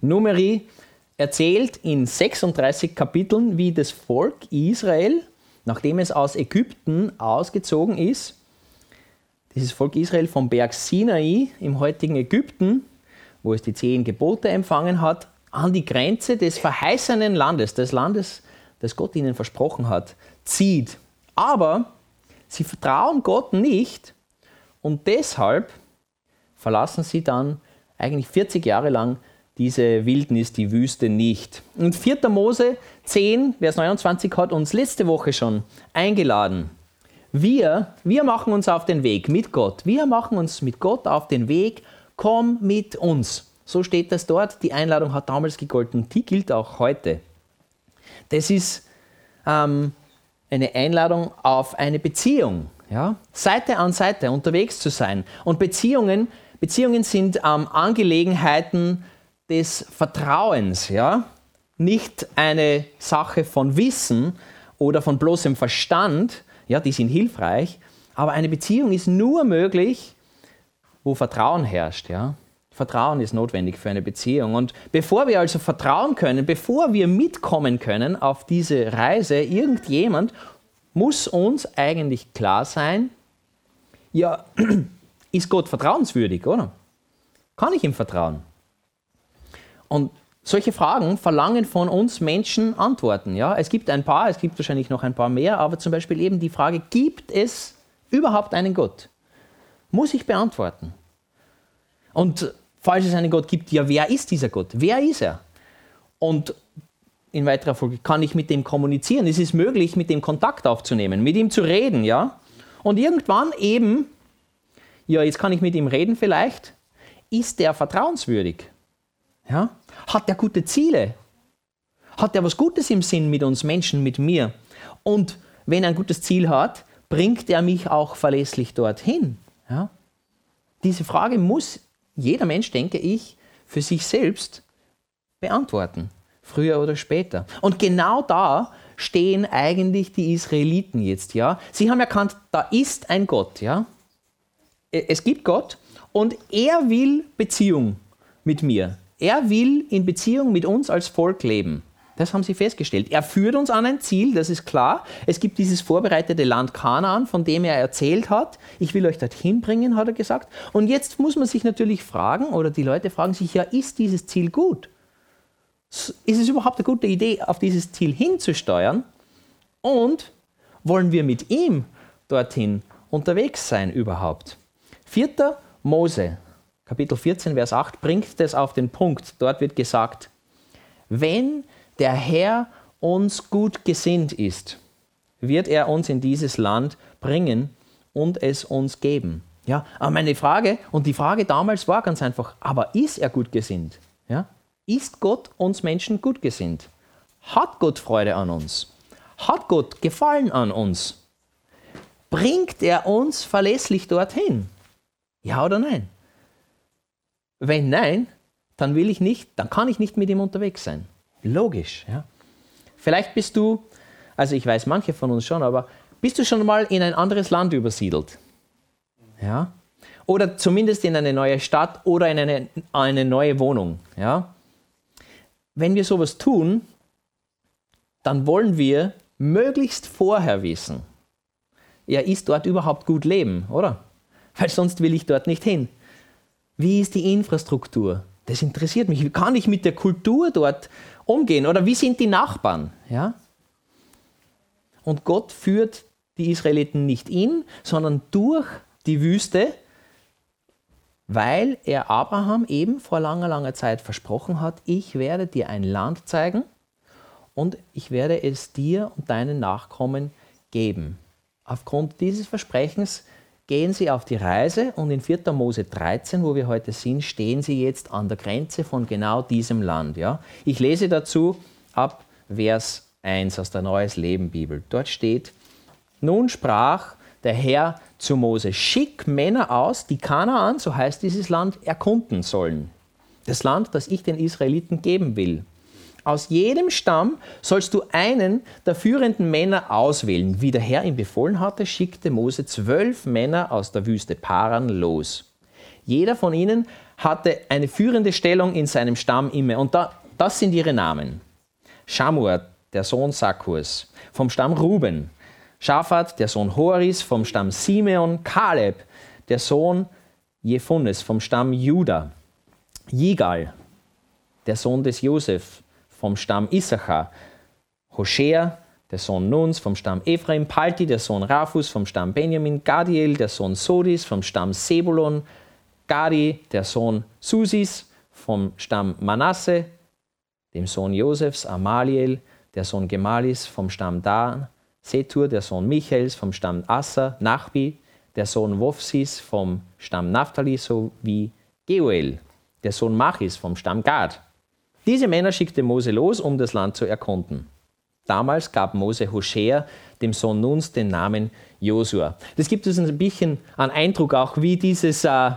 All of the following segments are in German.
Numeri erzählt in 36 Kapiteln, wie das Volk Israel, nachdem es aus Ägypten ausgezogen ist, dieses Volk Israel vom Berg Sinai im heutigen Ägypten, wo es die zehn Gebote empfangen hat, an die Grenze des verheißenen Landes, des Landes, das Gott ihnen versprochen hat, zieht. Aber sie vertrauen Gott nicht und deshalb verlassen sie dann eigentlich 40 Jahre lang diese Wildnis, die Wüste nicht. Und 4. Mose 10, Vers 29 hat uns letzte Woche schon eingeladen. Wir, wir machen uns auf den Weg mit Gott. Wir machen uns mit Gott auf den Weg. Komm mit uns. So steht das dort. Die Einladung hat damals gegolten. Die gilt auch heute. Das ist ähm, eine Einladung auf eine Beziehung. Ja? Seite an Seite unterwegs zu sein. Und Beziehungen, Beziehungen sind ähm, Angelegenheiten des Vertrauens. Ja? Nicht eine Sache von Wissen oder von bloßem Verstand. Ja, die sind hilfreich. Aber eine Beziehung ist nur möglich, wo Vertrauen herrscht. Ja? Vertrauen ist notwendig für eine Beziehung. Und bevor wir also vertrauen können, bevor wir mitkommen können auf diese Reise, irgendjemand muss uns eigentlich klar sein, ja, ist Gott vertrauenswürdig, oder? Kann ich ihm vertrauen? Und solche Fragen verlangen von uns Menschen Antworten. Ja? Es gibt ein paar, es gibt wahrscheinlich noch ein paar mehr, aber zum Beispiel eben die Frage, gibt es überhaupt einen Gott? Muss ich beantworten. Und falls es einen Gott gibt, ja, wer ist dieser Gott? Wer ist er? Und in weiterer Folge kann ich mit dem kommunizieren. Es ist möglich, mit dem Kontakt aufzunehmen, mit ihm zu reden, ja. Und irgendwann eben, ja, jetzt kann ich mit ihm reden vielleicht, ist der vertrauenswürdig? Ja? Hat er gute Ziele? Hat er was Gutes im Sinn mit uns Menschen, mit mir? Und wenn er ein gutes Ziel hat, bringt er mich auch verlässlich dorthin? Ja? Diese Frage muss jeder Mensch, denke ich, für sich selbst beantworten, früher oder später. Und genau da stehen eigentlich die Israeliten jetzt, ja. Sie haben erkannt, da ist ein Gott, ja. Es gibt Gott und er will Beziehung mit mir. Er will in Beziehung mit uns als Volk leben. Das haben sie festgestellt. Er führt uns an ein Ziel, das ist klar. Es gibt dieses vorbereitete Land Kanaan, von dem er erzählt hat. Ich will euch dorthin bringen, hat er gesagt. Und jetzt muss man sich natürlich fragen, oder die Leute fragen sich, ja, ist dieses Ziel gut? Ist es überhaupt eine gute Idee, auf dieses Ziel hinzusteuern? Und wollen wir mit ihm dorthin unterwegs sein überhaupt? Vierter Mose, Kapitel 14, Vers 8, bringt das auf den Punkt. Dort wird gesagt, wenn der Herr uns gut gesinnt ist, wird er uns in dieses Land bringen und es uns geben. Ja, aber meine Frage, und die Frage damals war ganz einfach, aber ist er gut gesinnt? Ja? Ist Gott uns Menschen gut gesinnt? Hat Gott Freude an uns? Hat Gott Gefallen an uns? Bringt er uns verlässlich dorthin? Ja oder nein? Wenn nein, dann will ich nicht, dann kann ich nicht mit ihm unterwegs sein. Logisch, ja. Vielleicht bist du, also ich weiß manche von uns schon, aber bist du schon mal in ein anderes Land übersiedelt? Ja? Oder zumindest in eine neue Stadt oder in eine, eine neue Wohnung. Ja? Wenn wir sowas tun, dann wollen wir möglichst vorher wissen, ja, ist dort überhaupt gut leben, oder? Weil sonst will ich dort nicht hin. Wie ist die Infrastruktur? Das interessiert mich. Wie kann ich mit der Kultur dort umgehen? Oder wie sind die Nachbarn? Ja? Und Gott führt die Israeliten nicht in, sondern durch die Wüste, weil er Abraham eben vor langer, langer Zeit versprochen hat, ich werde dir ein Land zeigen und ich werde es dir und deinen Nachkommen geben. Aufgrund dieses Versprechens gehen sie auf die Reise und in 4. Mose 13, wo wir heute sind, stehen sie jetzt an der Grenze von genau diesem Land. Ja? Ich lese dazu ab Vers 1 aus der Neues Leben Bibel. Dort steht, nun sprach der Herr zu Mose, schick Männer aus, die Kanaan, so heißt dieses Land, erkunden sollen. Das Land, das ich den Israeliten geben will. Aus jedem Stamm sollst du einen der führenden Männer auswählen. Wie der Herr ihm befohlen hatte, schickte Mose zwölf Männer aus der Wüste Paran los. Jeder von ihnen hatte eine führende Stellung in seinem Stamm inne. Und da, das sind ihre Namen. Schamur, der Sohn Sakkurs, vom Stamm Ruben. Schafat, der Sohn Horis, vom Stamm Simeon. Kaleb, der Sohn Jephunes, vom Stamm Juda. Jigal, der Sohn des Josef, vom Stamm Issachar. Hoshea, der Sohn Nuns, vom Stamm Ephraim. Palti, der Sohn Rafus, vom Stamm Benjamin. Gadiel, der Sohn Sodis, vom Stamm Sebulon. Gadi, der Sohn Susis, vom Stamm Manasse, dem Sohn Josefs, Amaliel, der Sohn Gemalis, vom Stamm Dan. Setur, der Sohn Michaels, vom Stamm Assa. Nachbi, der Sohn Wofsis, vom Stamm Naphtali, sowie Geuel, der Sohn Machis, vom Stamm Gad. Diese Männer schickte Mose los, um das Land zu erkunden. Damals gab Mose Hoshea, dem Sohn Nuns, den Namen Josua. Das gibt uns ein bisschen einen Eindruck auch, wie dieses äh,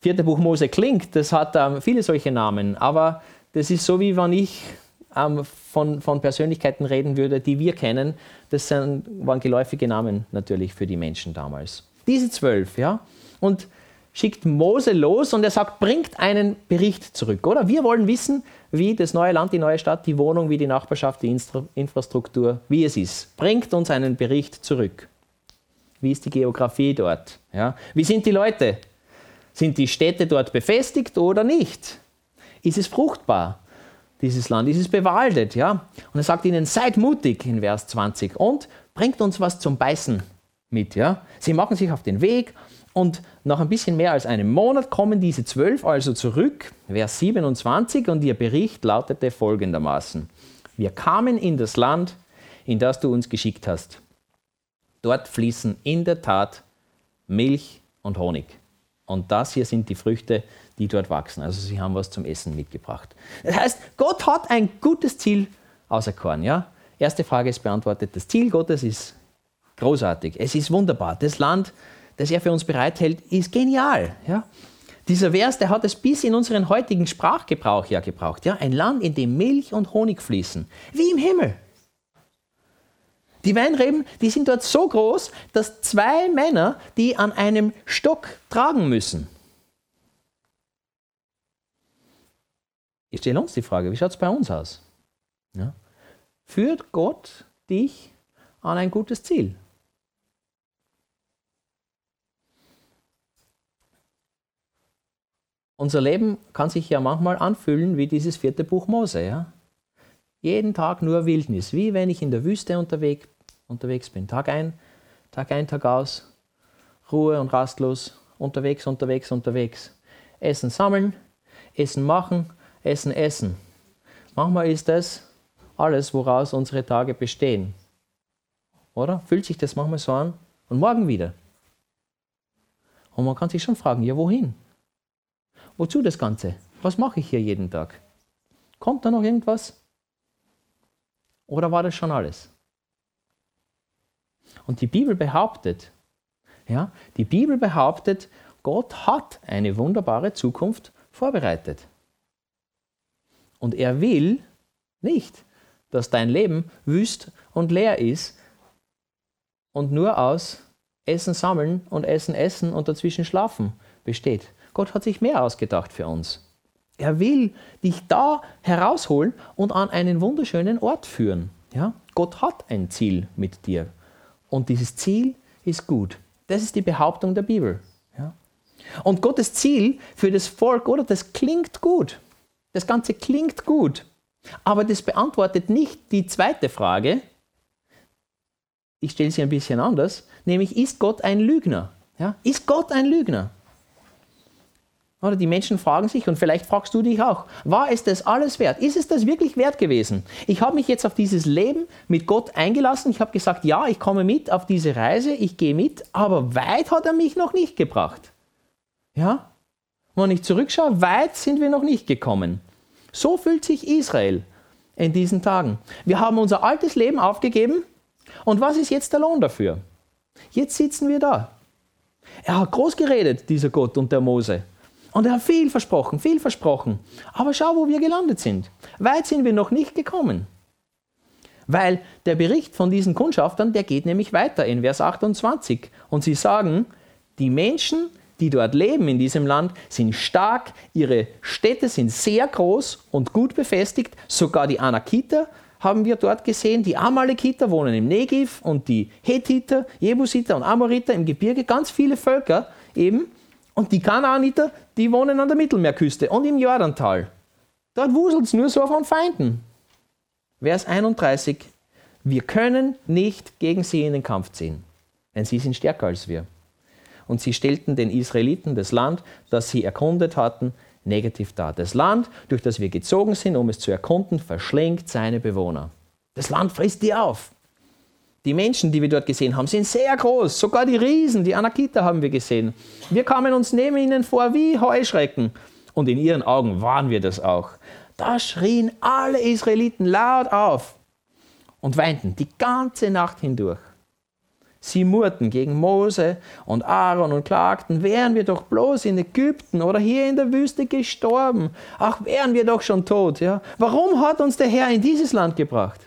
vierte Buch Mose klingt. Das hat ähm, viele solche Namen, aber das ist so, wie wenn ich ähm, von, von Persönlichkeiten reden würde, die wir kennen. Das sind, waren geläufige Namen natürlich für die Menschen damals. Diese zwölf, ja. Und schickt Mose los und er sagt, bringt einen Bericht zurück, oder? Wir wollen wissen, wie das neue Land, die neue Stadt, die Wohnung, wie die Nachbarschaft, die Infrastruktur, wie es ist. Bringt uns einen Bericht zurück. Wie ist die Geografie dort? Ja? Wie sind die Leute? Sind die Städte dort befestigt oder nicht? Ist es fruchtbar, dieses Land? Ist es bewaldet? Ja? Und er sagt ihnen, seid mutig in Vers 20 und bringt uns was zum Beißen mit. Ja? Sie machen sich auf den Weg und nach ein bisschen mehr als einem Monat kommen diese zwölf also zurück, Vers 27, und ihr Bericht lautete folgendermaßen. Wir kamen in das Land, in das du uns geschickt hast. Dort fließen in der Tat Milch und Honig. Und das hier sind die Früchte, die dort wachsen. Also sie haben was zum Essen mitgebracht. Das heißt, Gott hat ein gutes Ziel auserkoren. Ja? Erste Frage ist beantwortet. Das Ziel Gottes ist großartig. Es ist wunderbar. Das Land das er für uns bereithält, ist genial. Ja? Dieser Vers, der hat es bis in unseren heutigen Sprachgebrauch ja gebraucht. Ja? Ein Land, in dem Milch und Honig fließen, wie im Himmel. Die Weinreben, die sind dort so groß, dass zwei Männer die an einem Stock tragen müssen. Ich stelle uns die Frage, wie schaut es bei uns aus? Ja? Führt Gott dich an ein gutes Ziel? Unser Leben kann sich ja manchmal anfühlen wie dieses vierte Buch Mose. Ja? Jeden Tag nur Wildnis, wie wenn ich in der Wüste unterwegs, unterwegs bin. Tag ein, Tag ein, Tag aus, Ruhe und rastlos, unterwegs, unterwegs, unterwegs. Essen sammeln, Essen machen, Essen essen. Manchmal ist das alles, woraus unsere Tage bestehen. Oder? Fühlt sich das manchmal so an? Und morgen wieder. Und man kann sich schon fragen, ja, wohin? Wozu das Ganze? Was mache ich hier jeden Tag? Kommt da noch irgendwas? Oder war das schon alles? Und die Bibel behauptet, ja, die Bibel behauptet, Gott hat eine wunderbare Zukunft vorbereitet. Und er will nicht, dass dein Leben wüst und leer ist und nur aus Essen sammeln und Essen essen und dazwischen schlafen besteht. Gott hat sich mehr ausgedacht für uns. Er will dich da herausholen und an einen wunderschönen Ort führen. Ja? Gott hat ein Ziel mit dir. Und dieses Ziel ist gut. Das ist die Behauptung der Bibel. Ja? Und Gottes Ziel für das Volk, oder? Das klingt gut. Das Ganze klingt gut. Aber das beantwortet nicht die zweite Frage. Ich stelle sie ein bisschen anders. Nämlich, ist Gott ein Lügner? Ja? Ist Gott ein Lügner? Oder die Menschen fragen sich, und vielleicht fragst du dich auch, war es das alles wert? Ist es das wirklich wert gewesen? Ich habe mich jetzt auf dieses Leben mit Gott eingelassen. Ich habe gesagt, ja, ich komme mit auf diese Reise, ich gehe mit, aber weit hat er mich noch nicht gebracht. Ja? Wenn ich zurückschaue, weit sind wir noch nicht gekommen. So fühlt sich Israel in diesen Tagen. Wir haben unser altes Leben aufgegeben und was ist jetzt der Lohn dafür? Jetzt sitzen wir da. Er hat groß geredet, dieser Gott und der Mose. Und er hat viel versprochen, viel versprochen. Aber schau, wo wir gelandet sind. Weit sind wir noch nicht gekommen. Weil der Bericht von diesen Kundschaftern, der geht nämlich weiter in Vers 28. Und sie sagen, die Menschen, die dort leben in diesem Land, sind stark, ihre Städte sind sehr groß und gut befestigt. Sogar die Anakiter haben wir dort gesehen. Die Amalekiter wohnen im Negev und die Hethiter, Jebusiter und Amoriter im Gebirge. Ganz viele Völker eben. Und die Kanaaniter, die wohnen an der Mittelmeerküste und im Jordantal. Dort wuselt es nur so von Feinden. Vers 31. Wir können nicht gegen sie in den Kampf ziehen, denn sie sind stärker als wir. Und sie stellten den Israeliten das Land, das sie erkundet hatten, negativ dar. Das Land, durch das wir gezogen sind, um es zu erkunden, verschlingt seine Bewohner. Das Land frisst die auf. Die Menschen, die wir dort gesehen haben, sind sehr groß. Sogar die Riesen, die Anakita haben wir gesehen. Wir kamen uns neben ihnen vor wie Heuschrecken. Und in ihren Augen waren wir das auch. Da schrien alle Israeliten laut auf und weinten die ganze Nacht hindurch. Sie murrten gegen Mose und Aaron und klagten, wären wir doch bloß in Ägypten oder hier in der Wüste gestorben. Ach, wären wir doch schon tot. Ja? Warum hat uns der Herr in dieses Land gebracht?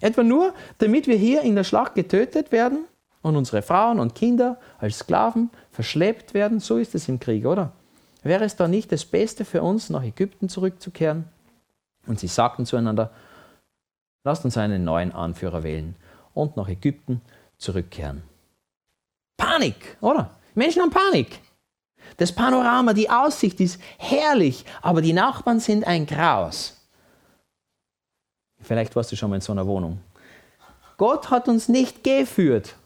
Etwa nur, damit wir hier in der Schlacht getötet werden und unsere Frauen und Kinder als Sklaven verschleppt werden? So ist es im Krieg, oder? Wäre es da nicht das Beste für uns, nach Ägypten zurückzukehren? Und sie sagten zueinander, lasst uns einen neuen Anführer wählen und nach Ägypten zurückkehren. Panik, oder? Menschen haben Panik. Das Panorama, die Aussicht ist herrlich, aber die Nachbarn sind ein Graus. Vielleicht warst du schon mal in so einer Wohnung. Gott hat uns nicht geführt.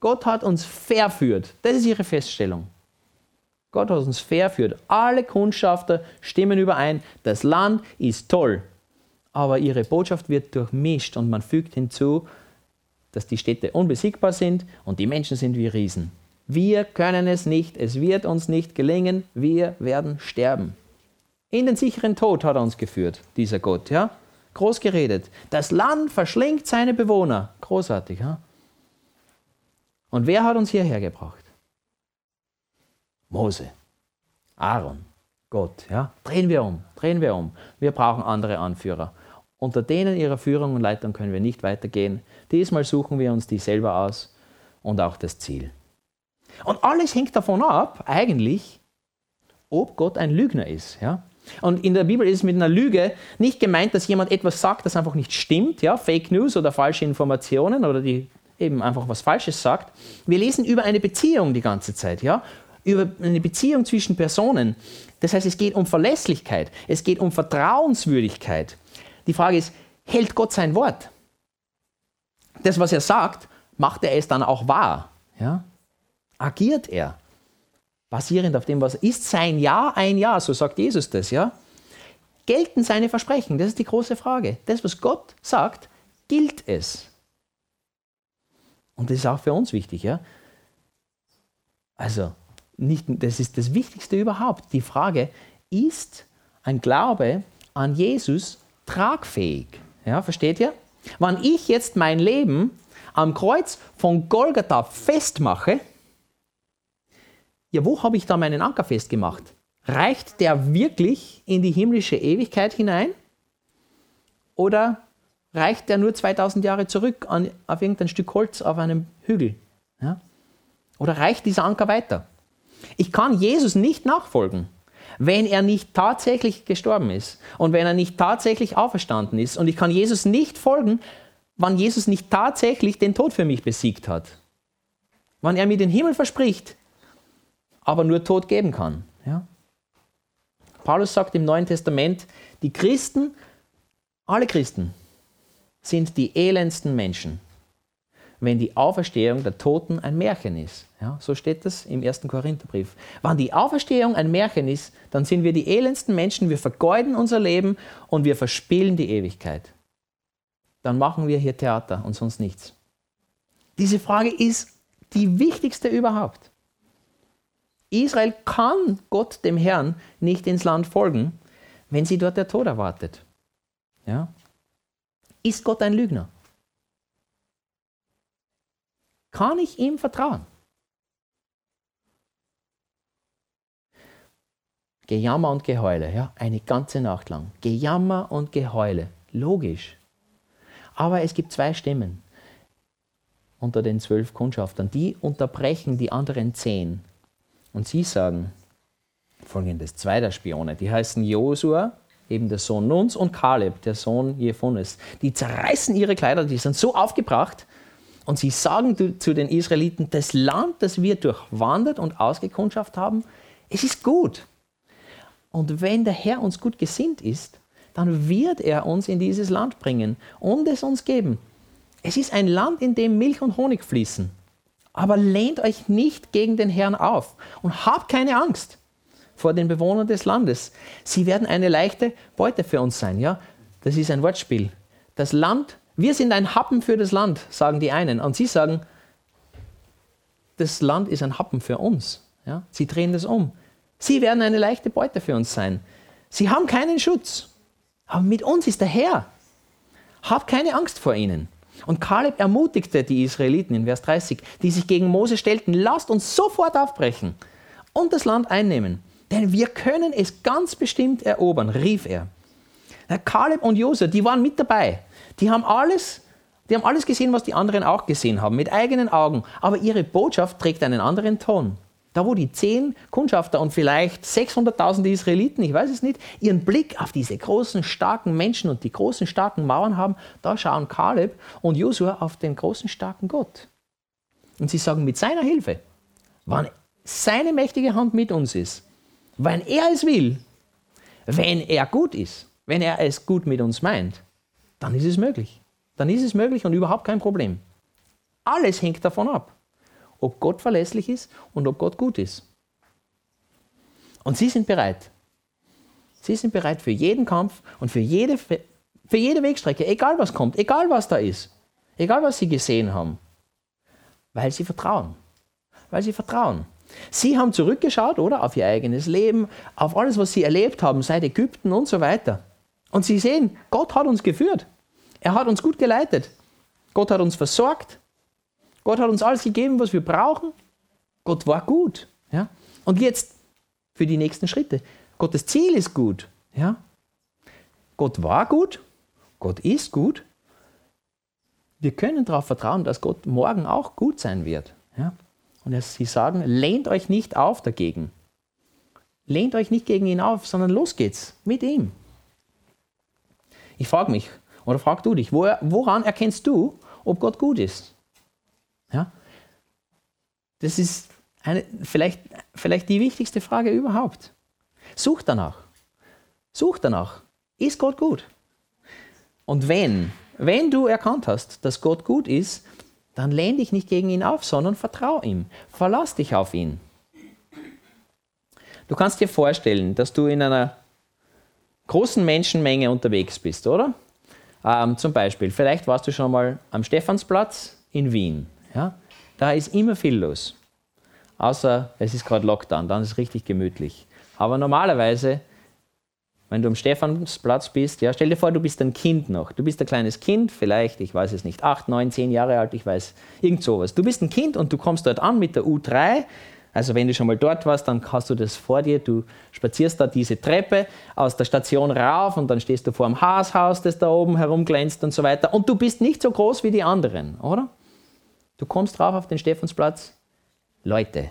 Gott hat uns verführt. Das ist ihre Feststellung. Gott hat uns verführt. Alle Kundschafter stimmen überein. Das Land ist toll. Aber ihre Botschaft wird durchmischt und man fügt hinzu, dass die Städte unbesiegbar sind und die Menschen sind wie Riesen. Wir können es nicht, es wird uns nicht gelingen, wir werden sterben. In den sicheren Tod hat er uns geführt, dieser Gott, ja? Groß geredet. Das Land verschlingt seine Bewohner. Großartig, ja? Und wer hat uns hierher gebracht? Mose, Aaron, Gott, ja? Drehen wir um, drehen wir um. Wir brauchen andere Anführer. Unter denen ihrer Führung und Leitung können wir nicht weitergehen. Diesmal suchen wir uns die selber aus und auch das Ziel. Und alles hängt davon ab, eigentlich, ob Gott ein Lügner ist. Ja? Und in der Bibel ist mit einer Lüge nicht gemeint, dass jemand etwas sagt, das einfach nicht stimmt, ja? Fake News oder falsche Informationen oder die eben einfach was Falsches sagt. Wir lesen über eine Beziehung die ganze Zeit, ja? über eine Beziehung zwischen Personen. Das heißt, es geht um Verlässlichkeit, es geht um Vertrauenswürdigkeit. Die Frage ist, hält Gott sein Wort? Das, was er sagt, macht er es dann auch wahr? Ja? Agiert er? Basierend auf dem, was ist sein Ja ein Ja, so sagt Jesus das, ja? Gelten seine Versprechen? Das ist die große Frage. Das, was Gott sagt, gilt es. Und das ist auch für uns wichtig, ja? Also, nicht, das ist das Wichtigste überhaupt. Die Frage, ist ein Glaube an Jesus tragfähig. Ja, versteht ihr? Wenn ich jetzt mein Leben am Kreuz von Golgatha festmache, ja, wo habe ich da meinen Anker festgemacht? Reicht der wirklich in die himmlische Ewigkeit hinein? Oder reicht der nur 2000 Jahre zurück an, auf irgendein Stück Holz auf einem Hügel? Ja? Oder reicht dieser Anker weiter? Ich kann Jesus nicht nachfolgen wenn er nicht tatsächlich gestorben ist und wenn er nicht tatsächlich auferstanden ist. Und ich kann Jesus nicht folgen, wann Jesus nicht tatsächlich den Tod für mich besiegt hat. Wann er mir den Himmel verspricht, aber nur Tod geben kann. Ja? Paulus sagt im Neuen Testament, die Christen, alle Christen, sind die elendsten Menschen wenn die Auferstehung der Toten ein Märchen ist. Ja, so steht das im ersten Korintherbrief. Wenn die Auferstehung ein Märchen ist, dann sind wir die elendsten Menschen, wir vergeuden unser Leben und wir verspielen die Ewigkeit. Dann machen wir hier Theater und sonst nichts. Diese Frage ist die wichtigste überhaupt. Israel kann Gott, dem Herrn, nicht ins Land folgen, wenn sie dort der Tod erwartet. Ja? Ist Gott ein Lügner? Kann ich ihm vertrauen? Gejammer und Geheule, ja, eine ganze Nacht lang. Gejammer und Geheule, logisch. Aber es gibt zwei Stimmen unter den zwölf Kundschaftern, die unterbrechen die anderen zehn. Und sie sagen folgendes, zwei der Spione, die heißen Josua, eben der Sohn Nuns, und Kaleb, der Sohn Jephunes. Die zerreißen ihre Kleider, die sind so aufgebracht, und sie sagen zu den Israeliten, das Land, das wir durchwandert und ausgekundschaft haben, es ist gut. Und wenn der Herr uns gut gesinnt ist, dann wird er uns in dieses Land bringen und es uns geben. Es ist ein Land, in dem Milch und Honig fließen. Aber lehnt euch nicht gegen den Herrn auf und habt keine Angst vor den Bewohnern des Landes. Sie werden eine leichte Beute für uns sein. Ja, das ist ein Wortspiel. Das Land, wir sind ein Happen für das Land, sagen die einen. Und sie sagen, das Land ist ein Happen für uns. Ja, sie drehen das um. Sie werden eine leichte Beute für uns sein. Sie haben keinen Schutz. Aber mit uns ist der Herr. Habt keine Angst vor ihnen. Und Kaleb ermutigte die Israeliten in Vers 30, die sich gegen Mose stellten, lasst uns sofort aufbrechen und das Land einnehmen, denn wir können es ganz bestimmt erobern, rief er. Der Kaleb und Josef, die waren mit dabei. Die haben alles, die haben alles gesehen, was die anderen auch gesehen haben, mit eigenen Augen. Aber ihre Botschaft trägt einen anderen Ton. Da, wo die zehn Kundschafter und vielleicht 600.000 Israeliten, ich weiß es nicht, ihren Blick auf diese großen, starken Menschen und die großen, starken Mauern haben, da schauen Kaleb und Josua auf den großen, starken Gott. Und sie sagen, mit seiner Hilfe, wann seine mächtige Hand mit uns ist, wenn er es will, wenn er gut ist, wenn er es gut mit uns meint, dann ist es möglich. Dann ist es möglich und überhaupt kein Problem. Alles hängt davon ab ob Gott verlässlich ist und ob Gott gut ist. Und sie sind bereit. Sie sind bereit für jeden Kampf und für jede, für jede Wegstrecke, egal was kommt, egal was da ist, egal was sie gesehen haben, weil sie vertrauen. Weil sie vertrauen. Sie haben zurückgeschaut, oder? Auf ihr eigenes Leben, auf alles, was sie erlebt haben, seit Ägypten und so weiter. Und sie sehen, Gott hat uns geführt. Er hat uns gut geleitet. Gott hat uns versorgt. Gott hat uns alles gegeben, was wir brauchen. Gott war gut. Ja? Und jetzt für die nächsten Schritte. Gottes Ziel ist gut. Ja? Gott war gut. Gott ist gut. Wir können darauf vertrauen, dass Gott morgen auch gut sein wird. Ja? Und sie sagen, lehnt euch nicht auf dagegen. Lehnt euch nicht gegen ihn auf, sondern los geht's mit ihm. Ich frage mich, oder frag du dich, woran erkennst du, ob Gott gut ist? Ja? Das ist eine, vielleicht, vielleicht die wichtigste Frage überhaupt. Such danach. Such danach. Ist Gott gut? Und wenn, wenn du erkannt hast, dass Gott gut ist, dann lehn dich nicht gegen ihn auf, sondern vertrau ihm. Verlass dich auf ihn. Du kannst dir vorstellen, dass du in einer großen Menschenmenge unterwegs bist, oder? Ähm, zum Beispiel, vielleicht warst du schon mal am Stephansplatz in Wien. Ja? Da ist immer viel los. Außer es ist gerade Lockdown, dann ist es richtig gemütlich. Aber normalerweise, wenn du am Stephansplatz bist, ja, stell dir vor, du bist ein Kind noch. Du bist ein kleines Kind, vielleicht, ich weiß es nicht, acht, neun, zehn Jahre alt, ich weiß, irgend sowas. Du bist ein Kind und du kommst dort an mit der U3. Also wenn du schon mal dort warst, dann hast du das vor dir. Du spazierst da diese Treppe aus der Station rauf und dann stehst du vor dem Haashaus, das da oben herumglänzt und so weiter. Und du bist nicht so groß wie die anderen, oder? Du kommst drauf auf den Stephansplatz, Leute,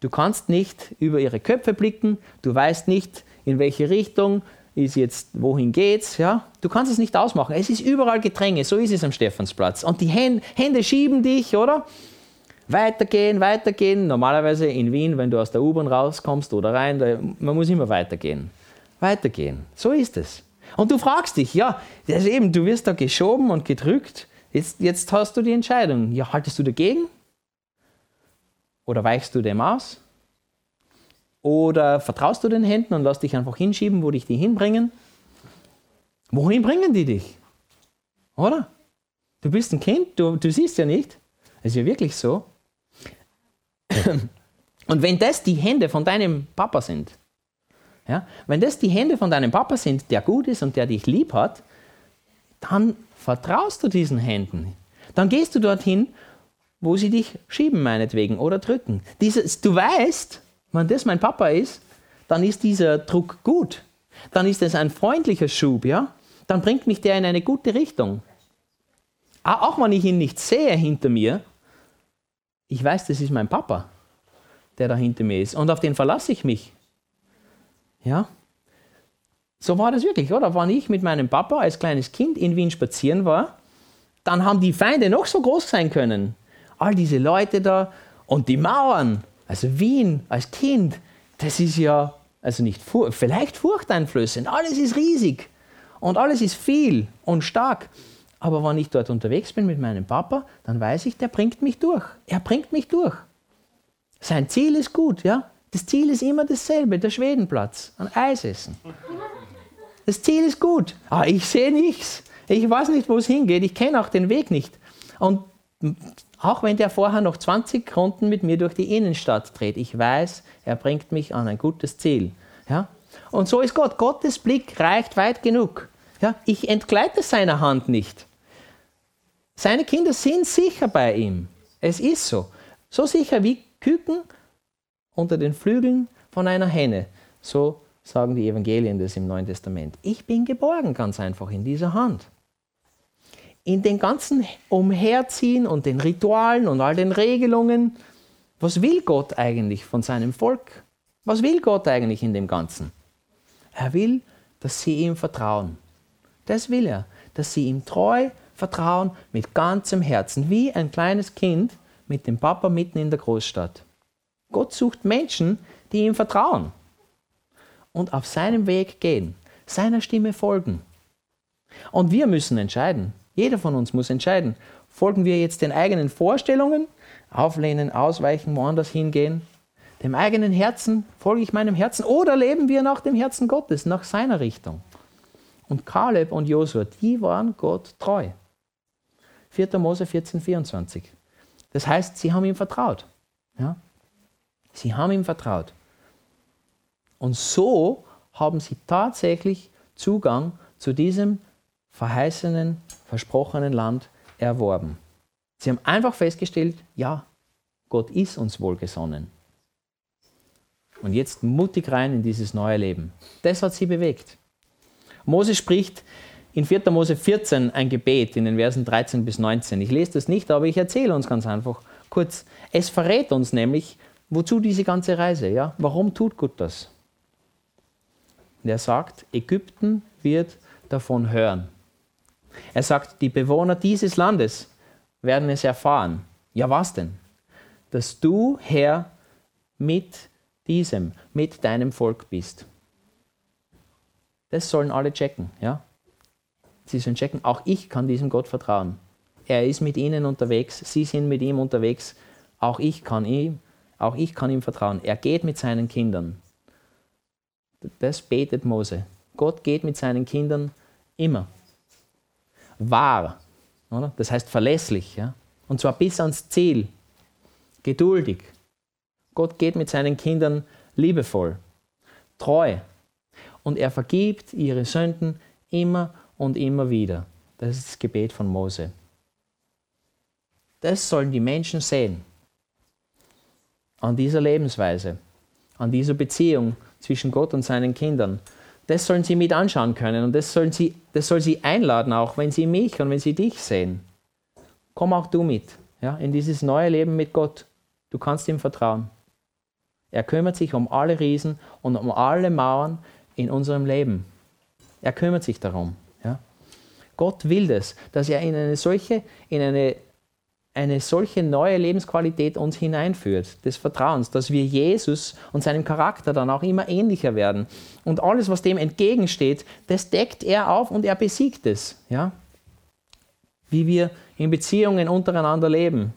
du kannst nicht über ihre Köpfe blicken, du weißt nicht, in welche Richtung ist jetzt, wohin geht's, ja? Du kannst es nicht ausmachen. Es ist überall Gedränge, so ist es am Stephansplatz. Und die Hände schieben dich, oder? Weitergehen, weitergehen. Normalerweise in Wien, wenn du aus der U-Bahn rauskommst oder rein, man muss immer weitergehen. Weitergehen. So ist es. Und du fragst dich, ja, das eben, du wirst da geschoben und gedrückt Jetzt, jetzt hast du die Entscheidung. Ja, haltest du dagegen? Oder weichst du dem aus? Oder vertraust du den Händen und lass dich einfach hinschieben, wo dich die hinbringen? Wohin bringen die dich? Oder? Du bist ein Kind, du, du siehst ja nicht. Das ist ja wirklich so. Und wenn das die Hände von deinem Papa sind, ja, wenn das die Hände von deinem Papa sind, der gut ist und der dich lieb hat, dann vertraust du diesen Händen. Dann gehst du dorthin, wo sie dich schieben, meinetwegen, oder drücken. Dieses, du weißt, wenn das mein Papa ist, dann ist dieser Druck gut. Dann ist es ein freundlicher Schub, ja? Dann bringt mich der in eine gute Richtung. Auch wenn ich ihn nicht sehe hinter mir, ich weiß, das ist mein Papa. der da hinter mir ist und auf den verlasse ich mich. Ja? So war das wirklich, oder? Wenn ich mit meinem Papa als kleines Kind in Wien spazieren war, dann haben die Feinde noch so groß sein können. All diese Leute da und die Mauern. Also Wien als Kind, das ist ja, also nicht vielleicht furchteinflößend. Alles ist riesig und alles ist viel und stark. Aber wenn ich dort unterwegs bin mit meinem Papa, dann weiß ich, der bringt mich durch. Er bringt mich durch. Sein Ziel ist gut, ja. Das Ziel ist immer dasselbe, der Schwedenplatz, ein Eis essen. Das Ziel ist gut, aber ich sehe nichts. Ich weiß nicht, wo es hingeht. Ich kenne auch den Weg nicht. Und auch wenn der vorher noch 20 Runden mit mir durch die Innenstadt dreht, ich weiß, er bringt mich an ein gutes Ziel. Ja? Und so ist Gott. Gottes Blick reicht weit genug. Ja? Ich entgleite seiner Hand nicht. Seine Kinder sind sicher bei ihm. Es ist so. So sicher wie Küken unter den Flügeln von einer Henne. So sagen die Evangelien des im Neuen Testament. Ich bin geborgen ganz einfach in dieser Hand. In den ganzen Umherziehen und den Ritualen und all den Regelungen, was will Gott eigentlich von seinem Volk? Was will Gott eigentlich in dem Ganzen? Er will, dass sie ihm vertrauen. Das will er, dass sie ihm treu vertrauen mit ganzem Herzen, wie ein kleines Kind mit dem Papa mitten in der Großstadt. Gott sucht Menschen, die ihm vertrauen und auf seinem Weg gehen, seiner Stimme folgen. Und wir müssen entscheiden. Jeder von uns muss entscheiden. Folgen wir jetzt den eigenen Vorstellungen, auflehnen, ausweichen, woanders hingehen? Dem eigenen Herzen, folge ich meinem Herzen? Oder leben wir nach dem Herzen Gottes, nach seiner Richtung? Und Kaleb und Josua, die waren Gott treu. 4. Mose 14, 24. Das heißt, sie haben ihm vertraut. Ja? Sie haben ihm vertraut. Und so haben sie tatsächlich Zugang zu diesem verheißenen, versprochenen Land erworben. Sie haben einfach festgestellt, ja, Gott ist uns wohlgesonnen. Und jetzt mutig rein in dieses neue Leben. Das hat sie bewegt. Mose spricht in 4. Mose 14 ein Gebet in den Versen 13 bis 19. Ich lese das nicht, aber ich erzähle uns ganz einfach kurz. Es verrät uns nämlich, wozu diese ganze Reise, ja? Warum tut Gott das? Und er sagt, Ägypten wird davon hören. Er sagt, die Bewohner dieses Landes werden es erfahren. Ja, was denn? Dass du, Herr, mit diesem, mit deinem Volk bist. Das sollen alle checken, ja? Sie sollen checken, auch ich kann diesem Gott vertrauen. Er ist mit ihnen unterwegs, sie sind mit ihm unterwegs, auch ich kann ihm, auch ich kann ihm vertrauen. Er geht mit seinen Kindern. Das betet Mose. Gott geht mit seinen Kindern immer. Wahr, oder? das heißt verlässlich. Ja? Und zwar bis ans Ziel. Geduldig. Gott geht mit seinen Kindern liebevoll, treu. Und er vergibt ihre Sünden immer und immer wieder. Das ist das Gebet von Mose. Das sollen die Menschen sehen. An dieser Lebensweise, an dieser Beziehung zwischen Gott und seinen Kindern. Das sollen sie mit anschauen können und das, sollen sie, das soll sie einladen, auch wenn sie mich und wenn sie dich sehen. Komm auch du mit ja, in dieses neue Leben mit Gott. Du kannst ihm vertrauen. Er kümmert sich um alle Riesen und um alle Mauern in unserem Leben. Er kümmert sich darum. Gott will das, dass er in eine solche, in eine eine solche neue Lebensqualität uns hineinführt, des Vertrauens, dass wir Jesus und seinem Charakter dann auch immer ähnlicher werden. Und alles, was dem entgegensteht, das deckt er auf und er besiegt es. Ja? Wie wir in Beziehungen untereinander leben.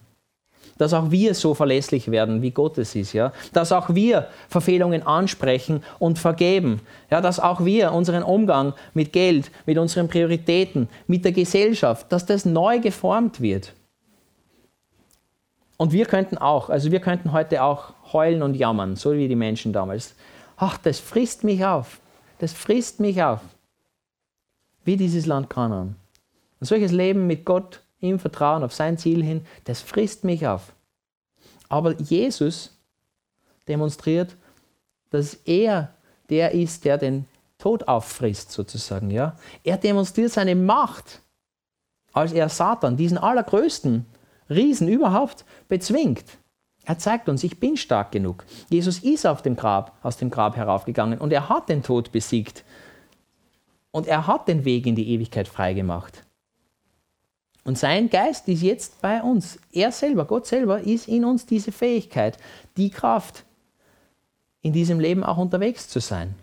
Dass auch wir so verlässlich werden, wie Gott es ist. Ja? Dass auch wir Verfehlungen ansprechen und vergeben. Ja? Dass auch wir unseren Umgang mit Geld, mit unseren Prioritäten, mit der Gesellschaft, dass das neu geformt wird. Und wir könnten auch, also wir könnten heute auch heulen und jammern, so wie die Menschen damals. Ach, das frisst mich auf. Das frisst mich auf. Wie dieses Land Kanan. Ein solches Leben mit Gott im Vertrauen auf sein Ziel hin, das frisst mich auf. Aber Jesus demonstriert, dass er der ist, der den Tod auffrisst, sozusagen. Ja? Er demonstriert seine Macht, als er Satan, diesen allergrößten Riesen überhaupt bezwingt. Er zeigt uns, ich bin stark genug. Jesus ist auf dem Grab, aus dem Grab heraufgegangen und er hat den Tod besiegt. Und er hat den Weg in die Ewigkeit freigemacht. Und sein Geist ist jetzt bei uns. Er selber, Gott selber, ist in uns diese Fähigkeit, die Kraft, in diesem Leben auch unterwegs zu sein.